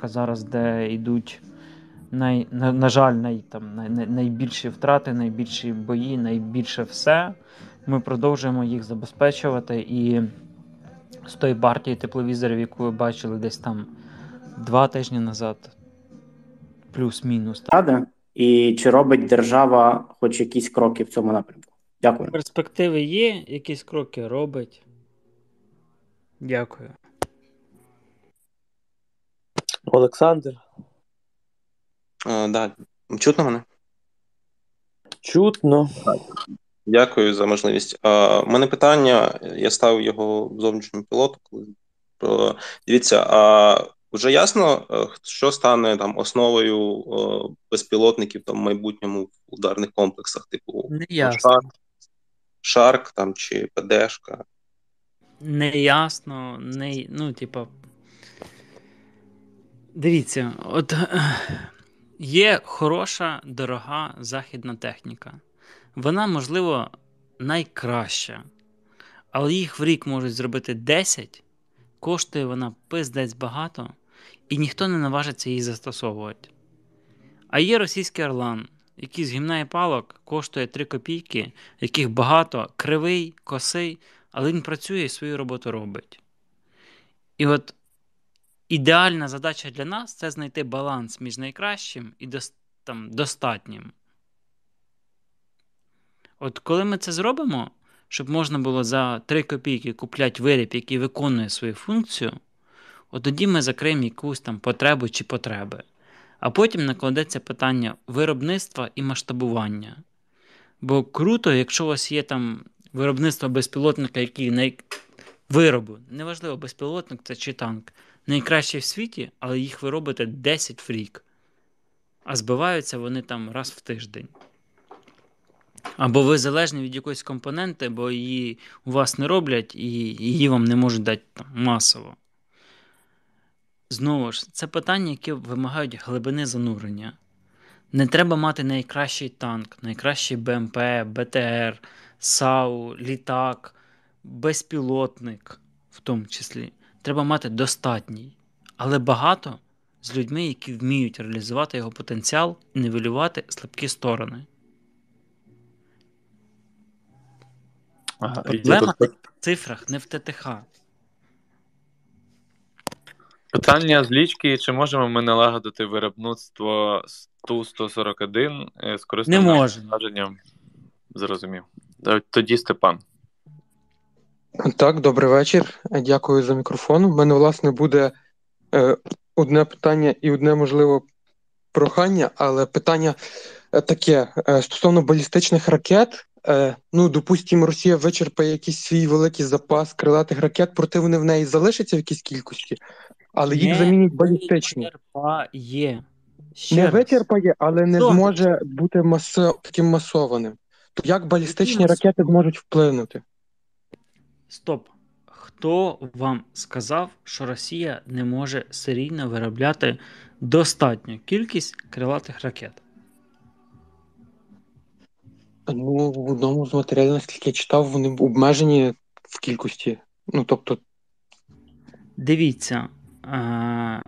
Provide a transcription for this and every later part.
точка зараз, де йдуть, най, на, на жаль, най, там, най, най, найбільші втрати, найбільші бої, найбільше все. Ми продовжуємо їх забезпечувати. І з тої партії тепловізорів, яку ви бачили десь там два тижні назад, плюс-мінус. І чи робить держава хоч якісь кроки в цьому напрямку? Дякую. Перспективи є, якісь кроки робить. Дякую. Олександр, А, да. Чутно мене? чутно. Дякую за можливість. У мене питання, я ставив його зовнішньому пілоту. Коли дивіться, а вже ясно, е, що стане там основою е, безпілотників там в майбутньому в ударних комплексах, типу Не ясно. Шарк, Шарк там чи ПДшка. Не ясно, не, ну, типа. Дивіться, от е, є хороша, дорога західна техніка. Вона, можливо, найкраща. Але їх в рік можуть зробити 10, коштує вона пиздець багато, і ніхто не наважиться її застосовувати. А є російський Орлан, який з гімна і палок коштує 3 копійки, яких багато, кривий, косий, але він працює і свою роботу робить. І от ідеальна задача для нас це знайти баланс між найкращим і там, достатнім. От коли ми це зробимо, щоб можна було за 3 копійки купляти виріб, який виконує свою функцію, от тоді ми закриємо якусь там потребу чи потреби. А потім накладеться питання виробництва і масштабування. Бо круто, якщо у вас є там виробництво безпілотника, який най... виробу, неважливо, безпілотник це чи танк, найкращий в світі, але їх ви робите 10 в рік. А збиваються вони там раз в тиждень. Або ви залежні від якоїсь компоненти, бо її у вас не роблять і її вам не можуть дати там, масово. Знову ж, це питання, які вимагають глибини занурення. Не треба мати найкращий танк, найкращий БМП, БТР, САУ, літак, безпілотник, в тому числі. Треба мати достатній, але багато з людьми, які вміють реалізувати його потенціал і нивелювати слабкі сторони. Ага, Проблема в цифрах, не в ТТХ. Питання з лічки: чи можемо ми налагодити виробництво Ту-141 е, з корисним навантаженням? Зрозумів. Тоді Степан. Так, добрий вечір. Дякую за мікрофон. У мене, власне, буде е, одне питання і одне, можливо, прохання, але питання е, таке: е, стосовно балістичних ракет. Е, ну, допустимо, Росія вичерпає якийсь свій великий запас крилатих ракет, проте вони в неї залишаться в якійсь кількості, але їх Не замінять балістичні. вичерпає. Ще Не раз. вичерпає, але не Добре. зможе бути маси... таким масованим. То як балістичні Який ракети зможуть вплинути? Стоп. Хто вам сказав, що Росія не може серійно виробляти достатню кількість крилатих ракет? Ну, в одному з матеріалів, наскільки я читав, вони обмежені в кількості. Ну, тобто, Дивіться, е-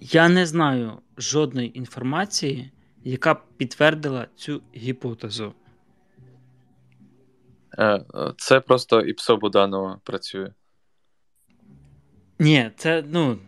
я не знаю жодної інформації, яка б підтвердила цю гіпотезу. Е, е, Це просто ІПСО Буданова працює. Ні, це ну